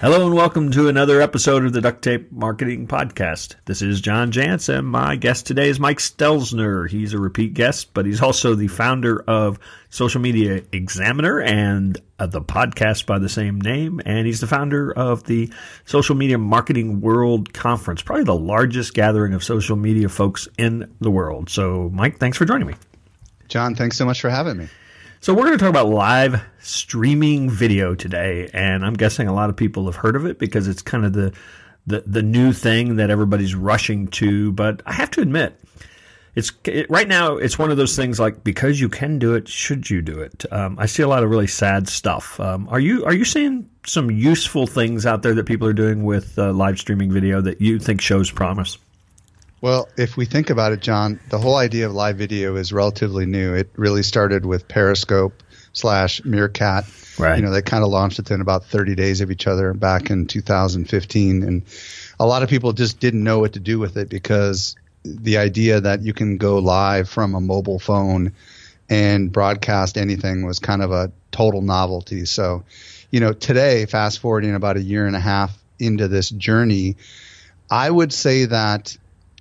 Hello and welcome to another episode of the Duct Tape Marketing Podcast. This is John Jantsch, and my guest today is Mike Stelzner. He's a repeat guest, but he's also the founder of Social Media Examiner and uh, the podcast by the same name, and he's the founder of the Social Media Marketing World Conference, probably the largest gathering of social media folks in the world. So, Mike, thanks for joining me. John, thanks so much for having me. So we're going to talk about live streaming video today, and I'm guessing a lot of people have heard of it because it's kind of the the, the new thing that everybody's rushing to. But I have to admit, it's it, right now it's one of those things like because you can do it, should you do it? Um, I see a lot of really sad stuff. Um, are you are you seeing some useful things out there that people are doing with uh, live streaming video that you think shows promise? Well, if we think about it, John, the whole idea of live video is relatively new. It really started with Periscope slash Meerkat. Right. You know, they kind of launched within about 30 days of each other back in 2015. And a lot of people just didn't know what to do with it because the idea that you can go live from a mobile phone and broadcast anything was kind of a total novelty. So, you know, today, fast forwarding about a year and a half into this journey, I would say that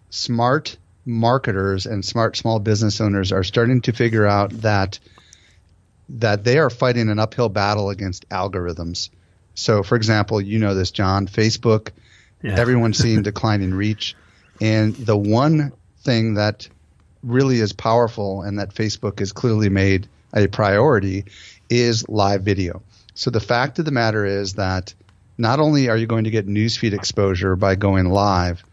smart marketers and smart small business owners are starting to figure out that that they are fighting an uphill battle against algorithms. So, for example, you know this, John. Facebook, yeah. everyone's seeing declining reach, and the one thing that really is powerful and that Facebook has clearly made a priority is live video. So the fact of the matter is that not only are you going to get newsfeed exposure by going live,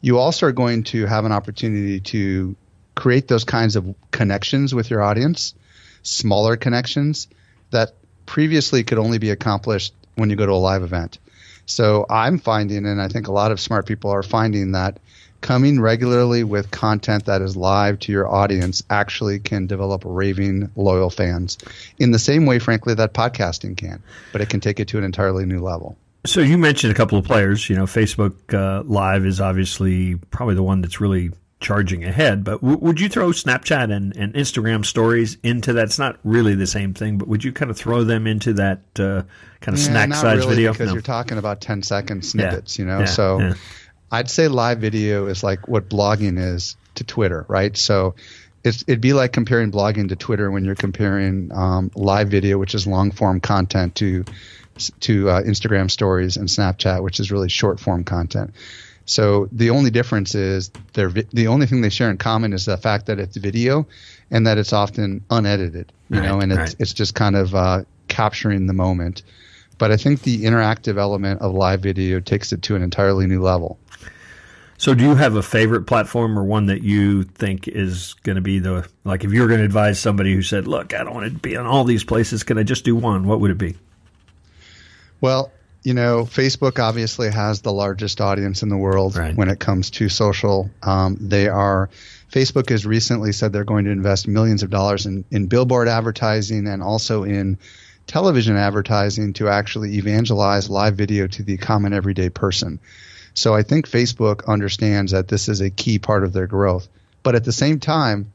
you also are going to have an opportunity to create those kinds of connections with your audience, smaller connections that previously could only be accomplished when you go to a live event. So I'm finding, and I think a lot of smart people are finding that coming regularly with content that is live to your audience actually can develop raving loyal fans in the same way, frankly, that podcasting can, but it can take it to an entirely new level. So you mentioned a couple of players. You know, Facebook uh, Live is obviously probably the one that's really charging ahead. But w- would you throw Snapchat and, and Instagram stories into that? It's not really the same thing, but would you kind of throw them into that uh, kind of yeah, snack size really, video? Because no. you're talking about 10 second snippets, yeah. you know. Yeah. So I'd say live video is like what blogging is to Twitter, right? So it'd be like comparing blogging to Twitter when you're comparing um, live video, which is long form content, to to uh, Instagram stories and Snapchat, which is really short form content. So the only difference is they're vi- the only thing they share in common is the fact that it's video and that it's often unedited, you right, know, and it's right. it's just kind of uh, capturing the moment. But I think the interactive element of live video takes it to an entirely new level. So, do you have a favorite platform or one that you think is going to be the like? If you were going to advise somebody who said, "Look, I don't want to be on all these places. Can I just do one?" What would it be? Well, you know, Facebook obviously has the largest audience in the world right. when it comes to social. Um, they are, Facebook has recently said they're going to invest millions of dollars in, in billboard advertising and also in television advertising to actually evangelize live video to the common everyday person. So I think Facebook understands that this is a key part of their growth. But at the same time,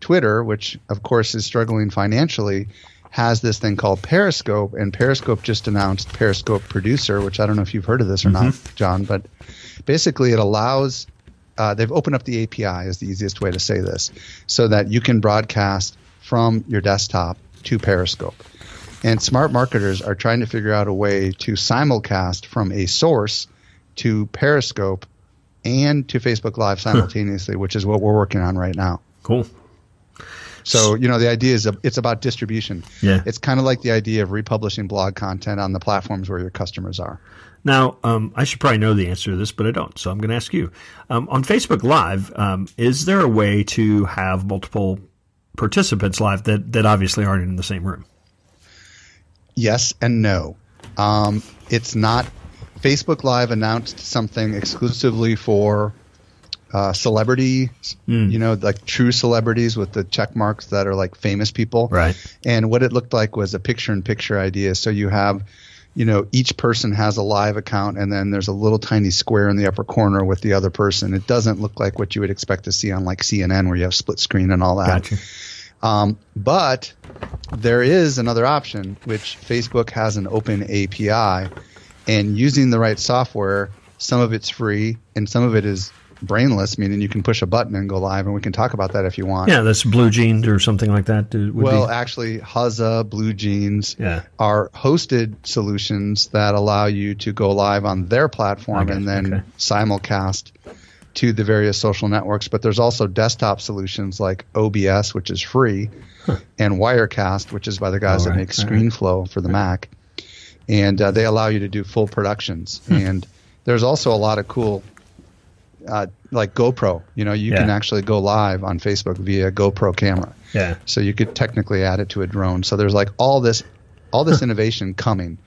Twitter, which of course is struggling financially, has this thing called Periscope, and Periscope just announced Periscope Producer, which I don't know if you've heard of this or mm-hmm. not, John, but basically it allows. Uh, they've opened up the API is the easiest way to say this, so that you can broadcast from your desktop to Periscope. And smart marketers are trying to figure out a way to simulcast from a source to Periscope and to Facebook Live simultaneously, huh. which is what we're working on right now. Cool. So you know the idea is it's about distribution. Yeah, it's kind of like the idea of republishing blog content on the platforms where your customers are. Now, um, I should probably know the answer to this, but I don't. So I'm going to ask you. Um, on Facebook Live, um, is there a way to have multiple participants live that, that obviously aren't in the same room? Yes and no. Um, it's not. Facebook Live announced something exclusively for uh, celebrity, mm. you know, like true celebrities with the check marks that are like famous people. Right. And what it looked like was a picture in picture idea. So you have, you know, each person has a live account and then there's a little tiny square in the upper corner with the other person. It doesn't look like what you would expect to see on like CNN where you have split screen and all that. Gotcha. Um, but there is another option, which Facebook has an open API And using the right software, some of it's free and some of it is brainless, meaning you can push a button and go live, and we can talk about that if you want. Yeah, that's BlueJeans or something like that. well, be. actually, Huzza, BlueJeans yeah. are hosted solutions that allow you to go live on their platform and then okay. simulcast to the various social networks. But there's also desktop solutions like OBS, which is free, huh. and Wirecast, which is by the guys right. that make ScreenFlow right. for the Mac. And uh, they allow you to do full productions. Hmm. And there's also a lot of cool uh, like GoPro. You know, you yeah. can actually go live on Facebook via GoPro camera. Yeah. So you could technically add it to a drone. So there's like all this, all this innovation coming.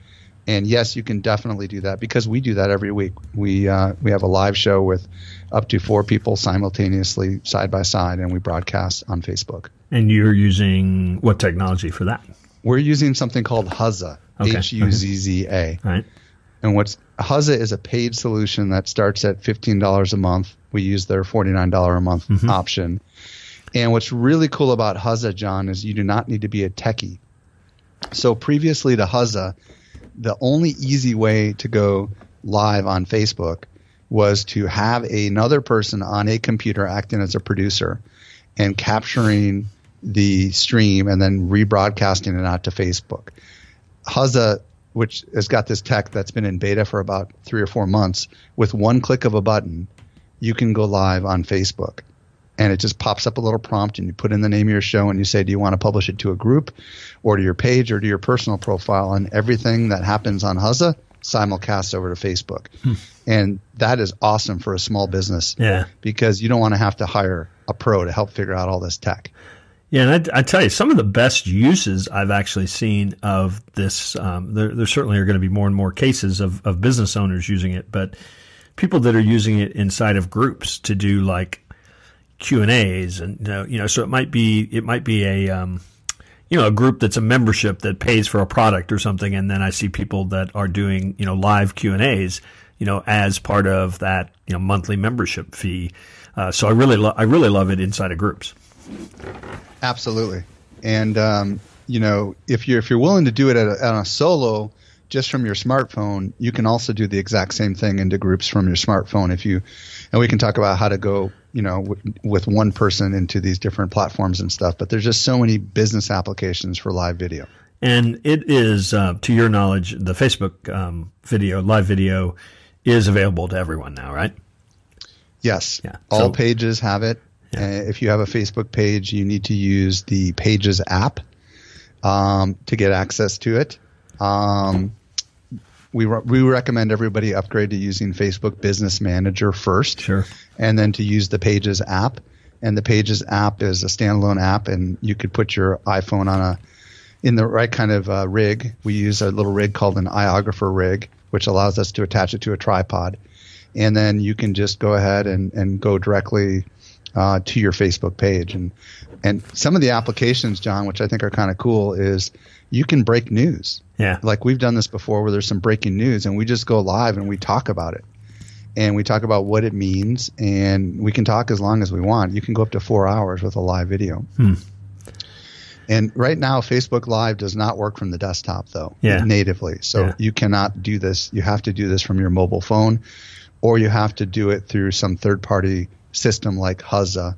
And yes, you can definitely do that because we do that every week. We uh, we have a live show with up to four people simultaneously side by side, and we broadcast on Facebook. And you're using what technology for that? We're using something called Huzza, H U Z Z A. Right. And what's Huzza is a paid solution that starts at $15 a month. We use their $49 a month mm-hmm. option. And what's really cool about Huzza, John, is you do not need to be a techie. So previously to Huzza, the only easy way to go live on Facebook was to have another person on a computer acting as a producer and capturing the stream and then rebroadcasting it out to Facebook. Huzza which has got this tech that's been in beta for about three or four months, with one click of a button, you can go live on Facebook. And it just pops up a little prompt, and you put in the name of your show, and you say, Do you want to publish it to a group, or to your page, or to your personal profile? And everything that happens on Huzza simulcasts over to Facebook. Hmm. And that is awesome for a small business. Yeah. Because you don't want to have to hire a pro to help figure out all this tech. Yeah, and I, I, tell you, some of the best uses I've actually seen of this, um, there, there, certainly are going to be more and more cases of, of business owners using it, but people that are using it inside of groups to do like Q and A's, and you know, so it might be it might be a um, you know a group that's a membership that pays for a product or something, and then I see people that are doing you know live Q and A's, you know, as part of that you know monthly membership fee. Uh, so I really lo- I really love it inside of groups. Absolutely, and um, you know if you're if you're willing to do it at a, on a solo, just from your smartphone, you can also do the exact same thing into groups from your smartphone. If you, and we can talk about how to go, you know, w- with one person into these different platforms and stuff. But there's just so many business applications for live video. And it is, uh, to your knowledge, the Facebook um, video, live video, is available to everyone now, right? Yes. Yeah. All so, pages have it. Yeah. Uh, if you have a Facebook page, you need to use the Pages app um, to get access to it. Um, we, re- we recommend everybody upgrade to using Facebook Business Manager first, sure, and then to use the Pages app. And the Pages app is a standalone app, and you could put your iPhone on a in the right kind of uh, rig. We use a little rig called an iOgrapher rig, which allows us to attach it to a tripod, and then you can just go ahead and, and go directly uh, to your Facebook page. And and some of the applications, John, which I think are kind of cool, is you can break news. Yeah. Like we've done this before, where there's some breaking news, and we just go live and we talk about it, and we talk about what it means, and we can talk as long as we want. You can go up to four hours with a live video. Hmm. And right now, Facebook Live does not work from the desktop though, yeah. natively. So yeah. you cannot do this. You have to do this from your mobile phone, or you have to do it through some third-party system like Huzza.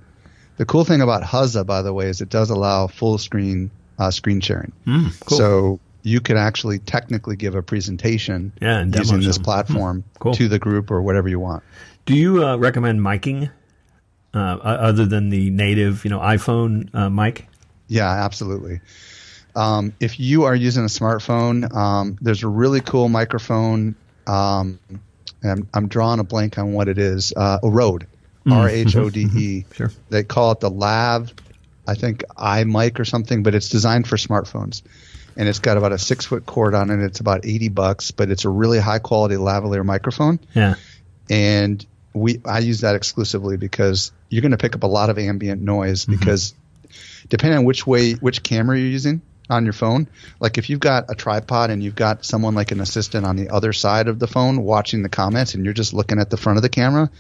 The cool thing about Huzza, by the way, is it does allow full screen uh, screen sharing. Mm, cool. So you could actually technically give a presentation yeah, using this platform mm, cool. to the group or whatever you want. Do you uh, recommend miking uh, other than the native, you know, iPhone uh, mic? Yeah, absolutely. Um, if you are using a smartphone, um, there's a really cool microphone. Um, I'm, I'm, drawing a blank on what it is. Uh, a Rode. Mm-hmm. R H O D E. Mm-hmm. Sure. They call it the Lav, I think iMic or something, but it's designed for smartphones. And it's got about a six foot cord on it. It's about 80 bucks, but it's a really high quality lavalier microphone. Yeah. And we, I use that exclusively because you're going to pick up a lot of ambient noise mm-hmm. because depending on which way, which camera you're using on your phone, like if you've got a tripod and you've got someone like an assistant on the other side of the phone watching the comments and you're just looking at the front of the camera,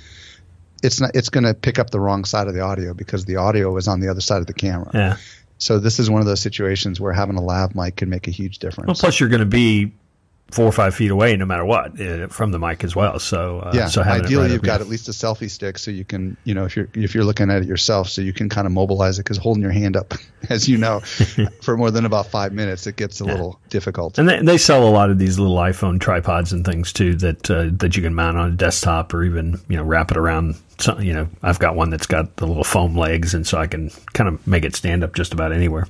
it's not it's going to pick up the wrong side of the audio because the audio is on the other side of the camera. Yeah. So this is one of those situations where having a lav mic can make a huge difference. Well, plus you're going to be four or five feet away, no matter what, uh, from the mic as well. So uh, yeah, so ideally right you've got at least a selfie stick, so you can, you know, if you're if you're looking at it yourself, so you can kind of mobilize it because holding your hand up, as you know, for more than about five minutes, it gets a yeah. little difficult. And they, they, sell a lot of these little iPhone tripods and things too that uh, that you can mount on a desktop or even you know wrap it around. Some, you know, I've got one that's got the little foam legs, and so I can kind of make it stand up just about anywhere.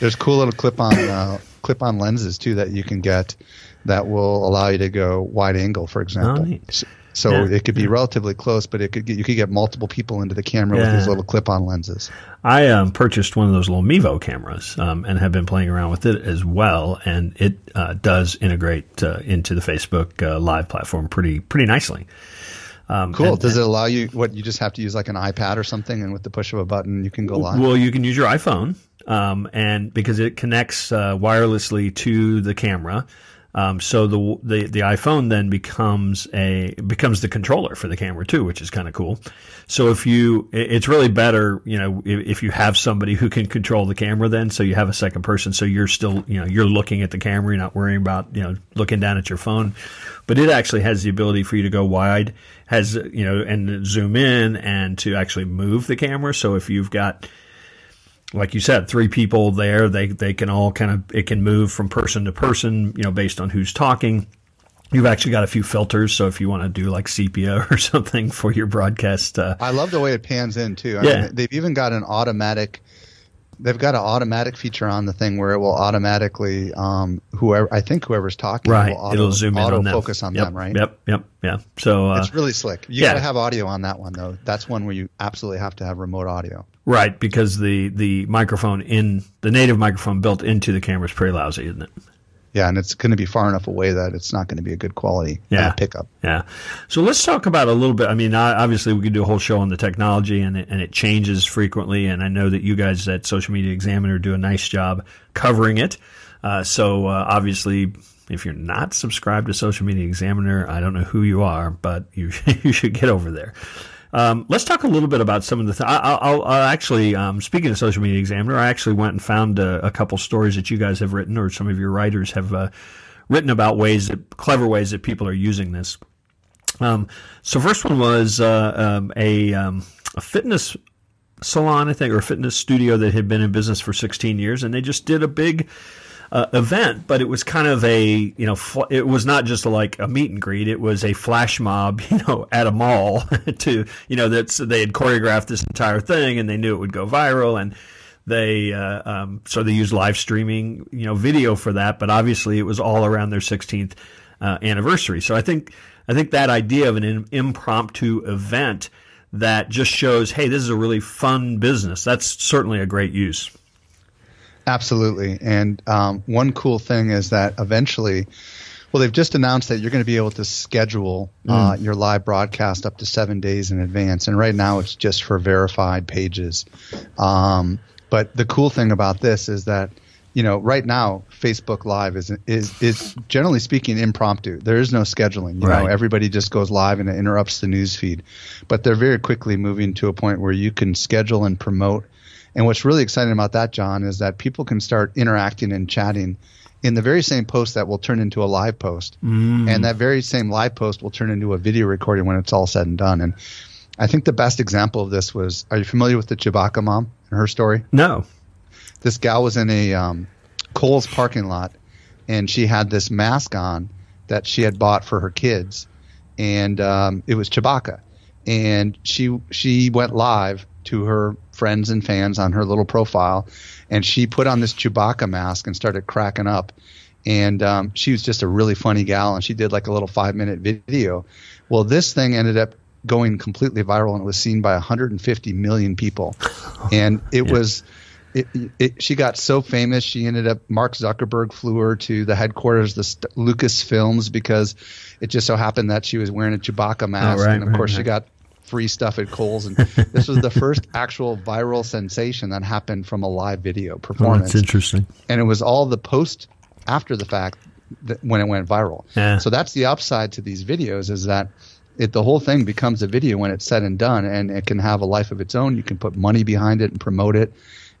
There's cool little clip-on uh, clip-on lenses too that you can get that will allow you to go wide angle, for example. Oh, so, so yeah. it could be relatively close, but it could get, you could get multiple people into the camera yeah. with these little clip-on lenses. I um, purchased one of those little Mevo cameras um, and have been playing around with it as well, and it uh, does integrate uh, into the Facebook uh, Live platform pretty pretty nicely. Um, cool. And, Does it allow you what you just have to use like an iPad or something, and with the push of a button you can go live? Well, you can use your iPhone, um, and because it connects uh, wirelessly to the camera. Um, so the, the the iPhone then becomes a becomes the controller for the camera too, which is kind of cool. So if you, it's really better, you know, if, if, you have somebody who can control the camera, then so you have a second person, so you're still, you know, you're looking at the camera, you're not worrying about, you know, looking down at your phone. But it actually has the ability for you to go wide, has you know, and zoom in and to actually move the camera. So if you've got like you said, three people there. They they can all kind of it can move from person to person, you know, based on who's talking. You've actually got a few filters, so if you want to do like sepia or something for your broadcast, uh, I love the way it pans in too. I yeah. Mean, they've even got an automatic. They've got an automatic feature on the thing where it will automatically, um, whoever I think whoever's talking, right? Will auto, It'll zoom in on them. focus on yep, them, right? Yep, yep, yeah. So uh, it's really slick. You yeah. got to have audio on that one though. That's one where you absolutely have to have remote audio. Right, because the the microphone in the native microphone built into the camera is pretty lousy, isn't it? Yeah, and it's going to be far enough away that it's not going to be a good quality uh, yeah. uh, pickup. Yeah. So let's talk about a little bit. I mean, obviously, we could do a whole show on the technology, and it, and it changes frequently. And I know that you guys at Social Media Examiner do a nice job covering it. Uh, so uh, obviously, if you're not subscribed to Social Media Examiner, I don't know who you are, but you you should get over there. Um, let's talk a little bit about some of the. Th- I'll, I'll, I'll, actually, um, speaking of Social Media Examiner, I actually went and found a, a, couple stories that you guys have written, or some of your writers have uh, written about ways that clever ways that people are using this. Um, so first one was uh, um, a, um, a fitness salon, I think, or a fitness studio that had been in business for 16 years, and they just did a big uh, event, but it was kind of a you know fl- it was not just like a meet and greet. It was a flash mob, you know, at a mall to you know that they had choreographed this entire thing and they knew it would go viral and they uh, um, so they used live streaming you know video for that, but obviously it was all around their 16th uh, anniversary. So I think I think that idea of an in, impromptu event that just shows, hey, this is a really fun business. That's certainly a great use. Absolutely. And um, one cool thing is that eventually, well, they've just announced that you're going to be able to schedule uh, mm. your live broadcast up to seven days in advance. And right now, it's just for verified pages. Um, but the cool thing about this is that you know, right now Facebook Live is is is generally speaking impromptu. There is no scheduling. You right. know, everybody just goes live and it interrupts the news feed. But they're very quickly moving to a point where you can schedule and promote and what's really exciting about that, John, is that people can start interacting and chatting in the very same post that will turn into a live post. Mm. And that very same live post will turn into a video recording when it's all said and done. And I think the best example of this was are you familiar with the Chewbacca mom and her story? No. This gal was in a um, Kohl's parking lot and she had this mask on that she had bought for her kids. And um, it was Chewbacca. And she she went live to her friends and fans on her little profile, and she put on this Chewbacca mask and started cracking up. And um, she was just a really funny gal, and she did like a little five minute video. Well, this thing ended up going completely viral, and it was seen by 150 million people, and it yeah. was. It, it, she got so famous. She ended up. Mark Zuckerberg flew her to the headquarters, the St- Lucasfilms, because it just so happened that she was wearing a Chewbacca mask, oh, right, and of right, course right. she got free stuff at Kohl's, and this was the first actual viral sensation that happened from a live video performance. Oh, that's interesting. And it was all the post after the fact that, when it went viral. Yeah. So that's the upside to these videos is that it the whole thing becomes a video when it's said and done, and it can have a life of its own. You can put money behind it and promote it.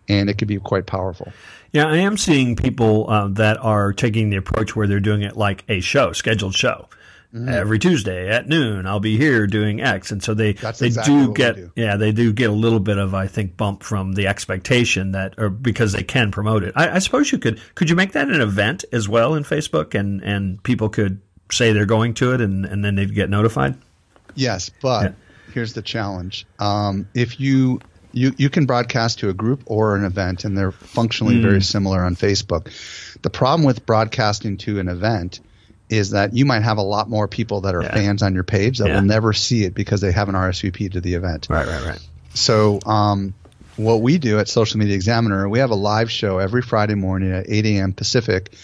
and it could be quite powerful. Yeah, I am seeing people uh, that are taking the approach where they're doing it like a show, scheduled show. Mm. Every Tuesday at noon, I'll be here doing X, and so they That's they exactly do get do. yeah they do get a little bit of I think bump from the expectation that or because they can promote it. I, I suppose you could could you make that an event as well in Facebook and and people could say they're going to it and and then they'd get notified. Yes, but yeah. here's the challenge: um, if you you you can broadcast to a group or an event, and they're functionally mm. very similar on Facebook. The problem with broadcasting to an event is that you might have a lot more people that are yeah. fans on your page that yeah. will never see it because they haven't RSVP to the event. Right, right, right. So, um, what we do at Social Media Examiner, we have a live show every Friday morning at 8 a.m. Pacific,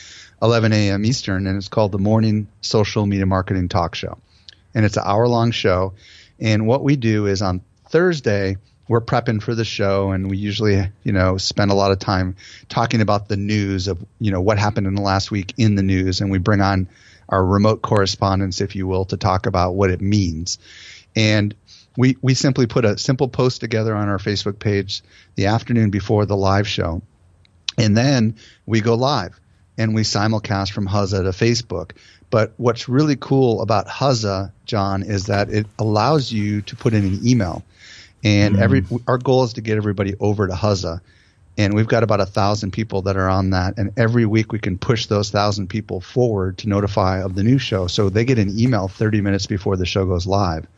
11 a.m. Eastern, and it's called the Morning Social Media Marketing Talk Show. And it's an hour long show. And what we do is on Thursday, we're prepping for the show and we usually you know spend a lot of time talking about the news of you know what happened in the last week in the news and we bring on our remote correspondents, if you will, to talk about what it means. And we, we simply put a simple post together on our Facebook page the afternoon before the live show. And then we go live and we simulcast from Huzza to Facebook. But what's really cool about Huzza, John, is that it allows you to put in an email. And mm. every our goal is to get everybody over to Huzza and we've got about a thousand people that are on that. And every week we can push those thousand people forward to notify of the new show. So they get an email 30 minutes before the show goes live.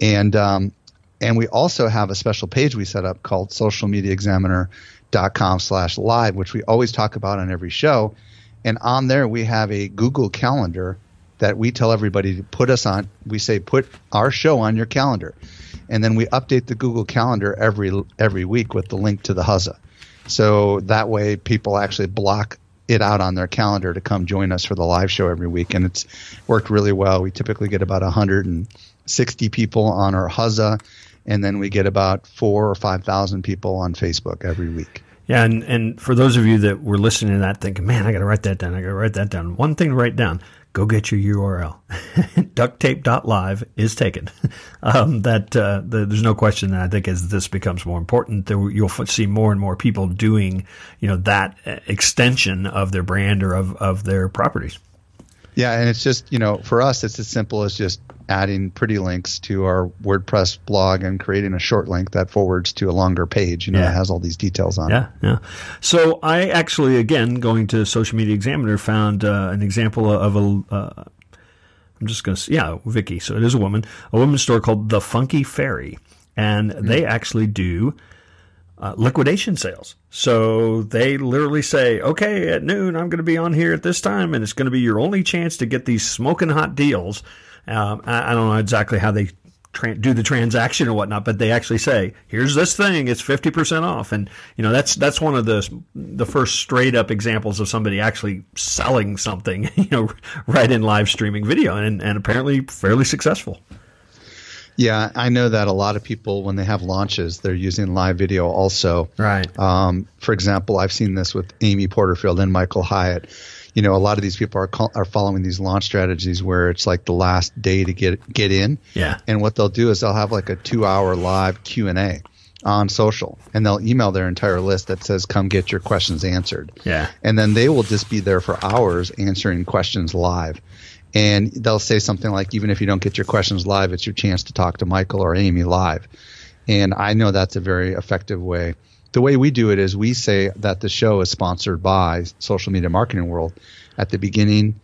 And um, and we also have a special page we set up called socialmediaexaminer.com slash live which we always talk about on every show. And on there we have a google calendar that we tell everybody to put us on. We say put our show on your calendar. And then we update the Google Calendar every every week with the link to the Huzza. So that way people actually block it out on their calendar to come join us for the live show every week. And it's worked really well. We typically get about 160 people on our Huzza, and then we get about four or 5,000 people on Facebook every week. Yeah, and, and for those of you that were listening to that thinking, man, I got to write that down. I got to write that down. One thing to write down go get your URL. Ducttape.live is taken. Um, that uh, the, there's no question that I think as this becomes more important, there, you'll see more and more people doing, you know, that uh, extension of their brand or of, of their properties. Yeah, and it's just you know for us it's as simple as just adding pretty links to our WordPress blog and creating a short link that forwards to a longer page. You know, yeah. that has all these details on yeah, it. Yeah, yeah. So I actually, again, going to Social Media Examiner, found uh, an example of a. Uh, I'm just going to, yeah, Vicky. So it is a woman, a women's store called The Funky Fairy. And mm-hmm. they actually do uh, liquidation sales. So they literally say, okay, at noon, I'm going to be on here at this time, and it's going to be your only chance to get these smoking hot deals. Um, I, I, don't know exactly how they tra- do the transaction or whatnot, but they actually say, "Here's this thing; it's fifty percent off." And you know, that's that's one of the the first straight up examples of somebody actually selling something, you know, right in live streaming video, and and apparently fairly successful. Yeah, I know that a lot of people, when they have launches, they're using live video also. Right. Um, for example, I've seen this with Amy Porterfield and Michael Hyatt you know, a lot of these people are are following these launch strategies where it's like the last day to get get in. Yeah. And what they'll do is they'll have like a two hour live Q and A on social, and they'll email their entire list that says, "Come get your questions answered." Yeah. And then they will just be there for hours answering questions live. And they'll say something like, "Even if you don't get your questions live, it's your chance to talk to Michael or Amy live." And I know that's a very effective way the way we do it is we say that the show is sponsored by Social Media Marketing World at the beginning,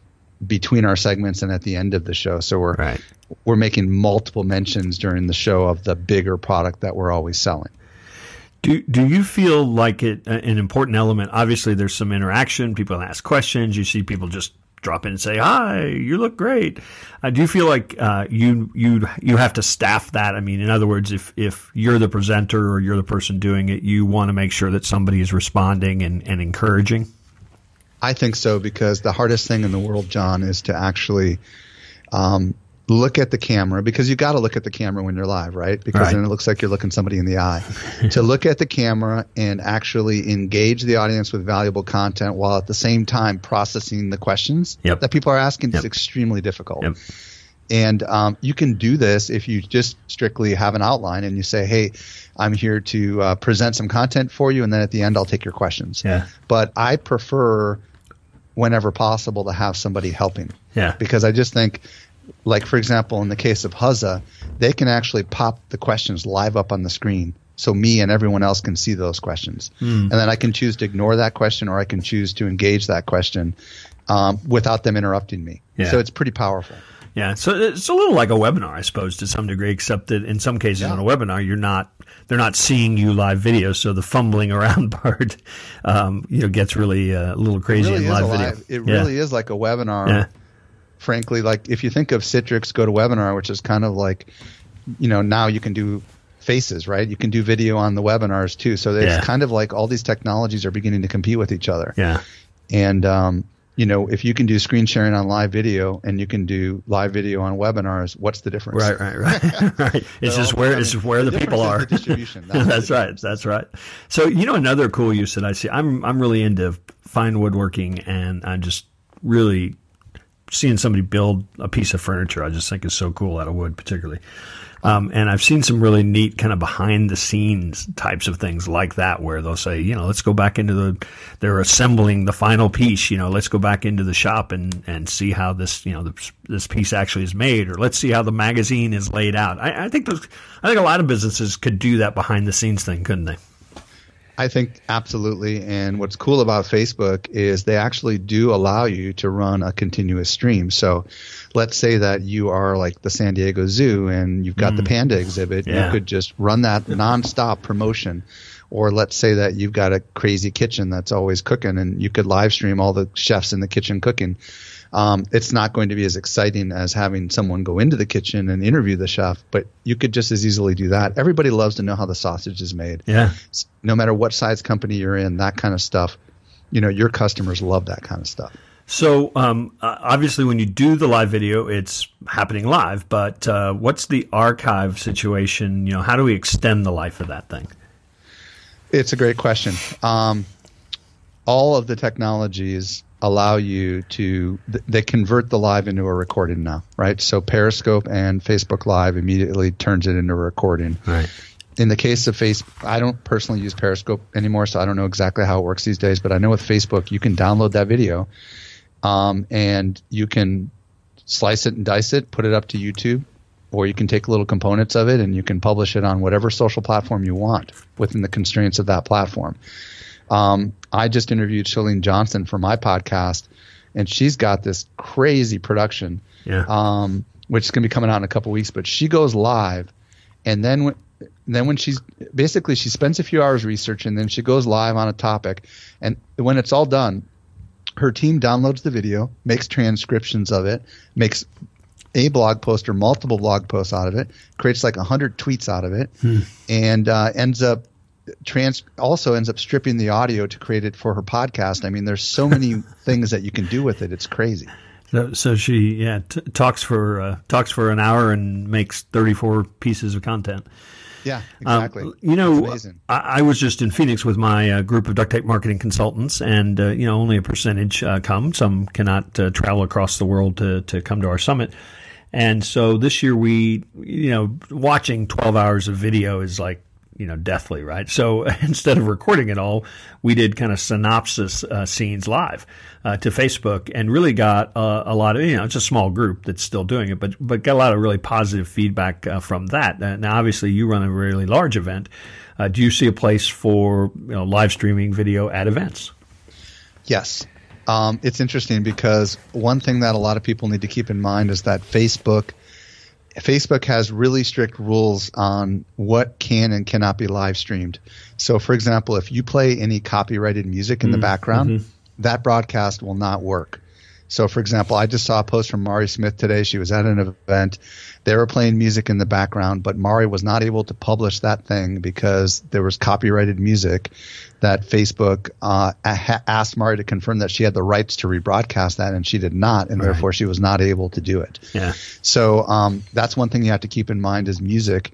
between our segments, and at the end of the show. So we're right. we're making multiple mentions during the show of the bigger product that we're always selling. Do do you feel like it uh, an important element? Obviously, there's some interaction. People ask questions. You see people just drop in and say, "Hi, you look great." Uh, do you feel like uh, you you you have to staff that? I mean, in other words, if if you're the presenter or you're the person doing it, you want to make sure that somebody is responding and, and encouraging. I think so because the hardest thing in the world, John, is to actually um, look at the camera because you got to look at the camera when you're live, right? Because right. then it looks like you're looking somebody in the eye. to look at the camera and actually engage the audience with valuable content while at the same time processing the questions yep. that people are asking yep. is extremely difficult. Yep. And um, you can do this if you just strictly have an outline and you say, hey, I'm here to uh, present some content for you, and then at the end, I'll take your questions. Yeah. But I prefer, whenever possible, to have somebody helping. Yeah. Because I just think, like, for example, in the case of Huzza, they can actually pop the questions live up on the screen so me and everyone else can see those questions. Mm. And then I can choose to ignore that question or I can choose to engage that question um, without them interrupting me. Yeah. So it's pretty powerful. Yeah, so it's a little like a webinar, I suppose, to some degree, except that in some cases yeah. on a webinar, you're not they're not seeing you live video, so the fumbling around part, um, you know, gets really uh, a little crazy really in live video. Live, it yeah. really is like a webinar. Yeah. Frankly, like if you think of Citrix GoToWebinar, which is kind of like, you know, now you can do faces, right? You can do video on the webinars too. So it's yeah. kind of like all these technologies are beginning to compete with each other. Yeah. And um, you know, if you can do screen sharing on live video and you can do live video on webinars, what's the difference? Right, right, right. right. It's just where it's where the, the people are. The distribution. That's, that's right. That's right. So you know, another cool use that I see. I'm I'm really into fine woodworking, and I'm just really seeing somebody build a piece of furniture. I just think is so cool out of wood, particularly. Um, and I've seen some really neat kind of behind the scenes types of things like that, where they'll say, you know, let's go back into the, they're assembling the final piece, you know, let's go back into the shop and, and see how this, you know, this, this piece actually is made, or let's see how the magazine is laid out. I, I think those, I think a lot of businesses could do that behind the scenes thing, couldn't they? I think absolutely. And what's cool about Facebook is they actually do allow you to run a continuous stream. So let's say that you are like the San Diego Zoo and you've got mm. the panda exhibit. Yeah. You could just run that nonstop promotion. Or let's say that you've got a crazy kitchen that's always cooking and you could live stream all the chefs in the kitchen cooking um, it's not going to be as exciting as having someone go into the kitchen and interview the chef, but you could just as easily do that. Everybody loves to know how the sausage is made. Yeah. No matter what size company you're in, that kind of stuff, you know, your customers love that kind of stuff. So um, uh, obviously, when you do the live video, it's happening live. But uh, what's the archive situation? You know, how do we extend the life of that thing? It's a great question. Um, all of the technologies allow you to they convert the live into a recording now, right? So Periscope and Facebook Live immediately turns it into a recording. Right. In the case of Facebook, I don't personally use Periscope anymore, so I don't know exactly how it works these days. But I know with Facebook, you can download that video, um, and you can slice it and dice it, put it up to YouTube, or you can take little components of it and you can publish it on whatever social platform you want within the constraints of that platform. Um, I just interviewed Chalene Johnson for my podcast, and she's got this crazy production, yeah. um, which is going to be coming out in a couple weeks. But she goes live, and then when, then when she's basically she spends a few hours researching, then she goes live on a topic, and when it's all done, her team downloads the video, makes transcriptions of it, makes a blog post or multiple blog posts out of it, creates like a hundred tweets out of it, hmm. and uh, ends up trans also ends up stripping the audio to create it for her podcast. I mean, there's so many things that you can do with it. It's crazy. So, so she yeah t- talks for uh, talks for an hour and makes 34 pieces of content. Yeah, exactly. Um, you know, I, I, was just in Phoenix with my uh, group of duct tape marketing consultants, and uh, you know, only a percentage uh, come. Some cannot uh, travel across the world to to come to our summit. And so this year we, you know, watching 12 hours of video is like you know, deathly, right? So instead of recording it all, we did kind of synopsis uh, scenes live uh, to Facebook and really got uh, a lot of, you know, it's a small group that's still doing it, but, but got a lot of really positive feedback uh, from that. Uh, now, obviously, you run a really large event. Uh, do you see a place for, you know, live streaming video at events? Yes. Um, it's interesting because one thing that a lot of people need to keep in mind is that Facebook – Facebook has really strict rules on what can and cannot be live streamed. So, for example, if you play any copyrighted music in mm the background, mm-hmm. that broadcast will not work. So, for example, I just saw a post from Mari Smith today. She was at an event. They were playing music in the background, but Mari was not able to publish that thing because there was copyrighted music that Facebook uh, asked Mari to confirm that she had the rights to rebroadcast that, and she did not, and right. therefore she was not able to do it. Yeah. So um, that's one thing you have to keep in mind is music.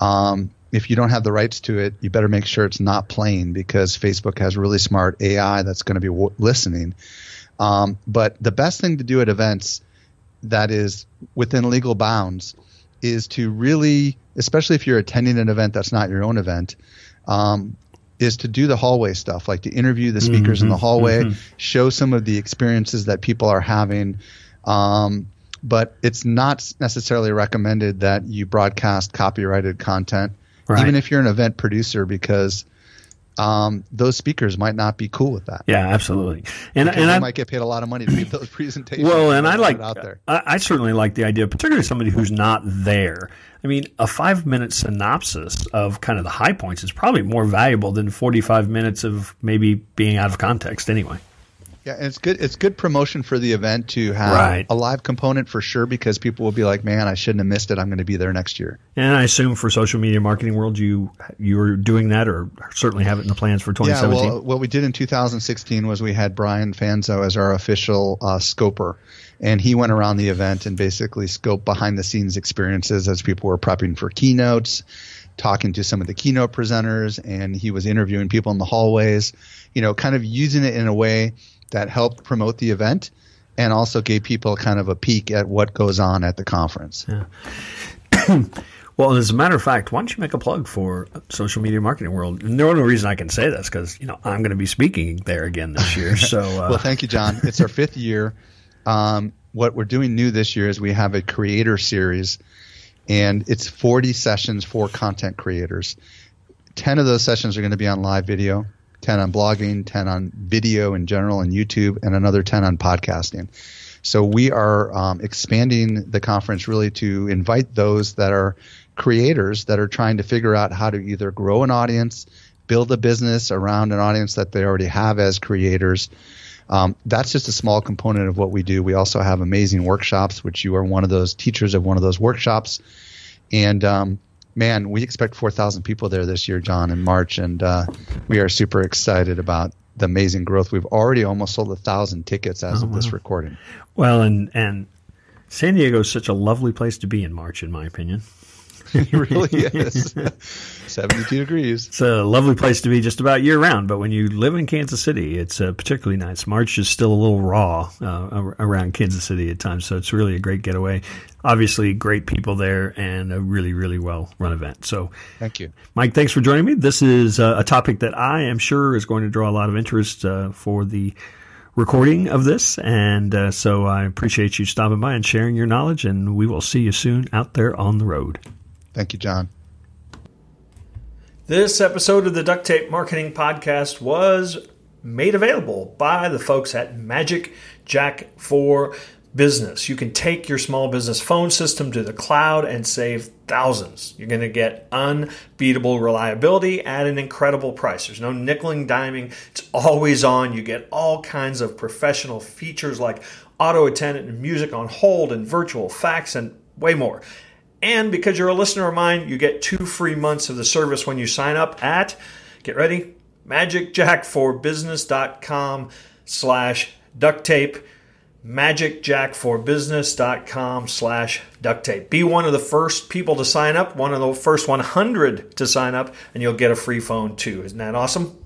Um, if you don't have the rights to it, you better make sure it's not playing because Facebook has really smart AI that's going to be w- listening. Um, but the best thing to do at events that is within legal bounds is to really, especially if you're attending an event that's not your own event, um, is to do the hallway stuff, like to interview the speakers mm-hmm, in the mm-hmm. hallway, mm-hmm. show some of the experiences that people are having. Um, but it's not necessarily recommended that you broadcast copyrighted content, right. even if you're an event producer, because um, those speakers might not be cool with that. Yeah, absolutely. And because and I might get paid a lot of money to give those presentations. Well, and I like out there. I, I, certainly like the idea, particularly somebody who's not there. I mean, a five minute synopsis of kind of the high points is probably more valuable than forty five minutes of maybe being out of context anyway. Yeah, and it's good. It's good promotion for the event to have right. a live component for sure because people will be like, "Man, I shouldn't have missed it. I'm going to be there next year." And I assume for social media marketing world, you you're doing that, or certainly have it in the plans for 2017. Yeah, well, what we did in 2016 was we had Brian Fanzo as our official uh, scoper, and he went around the event and basically scoped behind the scenes experiences as people were prepping for keynotes talking to some of the keynote presenters and he was interviewing people in the hallways, you know, kind of using it in a way that helped promote the event and also gave people kind of a peek at what goes on at the conference. Yeah. well, as a matter of fact, why don't you make a plug for social media marketing world? And the only reason I can say this because you know I'm going to be speaking there again this year. So, uh, well, thank you, John. It's our fifth year. Um, what we're doing new this year is we have a creator series, and it's 40 sessions for content creators. 10 of those sessions are going to be on live video. 10 on blogging, 10 on video in general and YouTube, and another 10 on podcasting. So we are um, expanding the conference really to invite those that are creators that are trying to figure out how to either grow an audience, build a business around an audience that they already have as creators. Um, that's just a small component of what we do. We also have amazing workshops, which you are one of those teachers of one of those workshops. And um, man, we expect 4,000 people there this year, John, in March, and uh, we are super excited about the amazing growth. We've already almost sold a thousand tickets as oh, of this wow. recording. Well, and and San Diego is such a lovely place to be in March, in my opinion. it really is. 72 degrees. It's a lovely place to be just about year round, but when you live in Kansas City, it's uh, particularly nice. March is still a little raw uh, around Kansas City at times, so it's really a great getaway. Obviously, great people there and a really, really well run event. So, thank you, Mike. Thanks for joining me. This is uh, a topic that I am sure is going to draw a lot of interest uh, for the recording of this. And uh, so I appreciate you stopping by and sharing your knowledge. And we will see you soon out there on the road. Thank you, John. This episode of the Duct Tape Marketing Podcast was made available by the folks at Magic Jack for Business. You can take your small business phone system to the cloud and save thousands. You're going to get unbeatable reliability at an incredible price. There's no nickeling, diming. It's always on. You get all kinds of professional features like auto attendant and music on hold and virtual fax and way more. And because you're a listener of mine, you get two free months of the service when you sign up at, get ready, magicjackforbusiness.com slash duct tape magicjackforbusiness.com slash duct tape. Be one of the first people to sign up, one of the first 100 to sign up, and you'll get a free phone too. Isn't that awesome?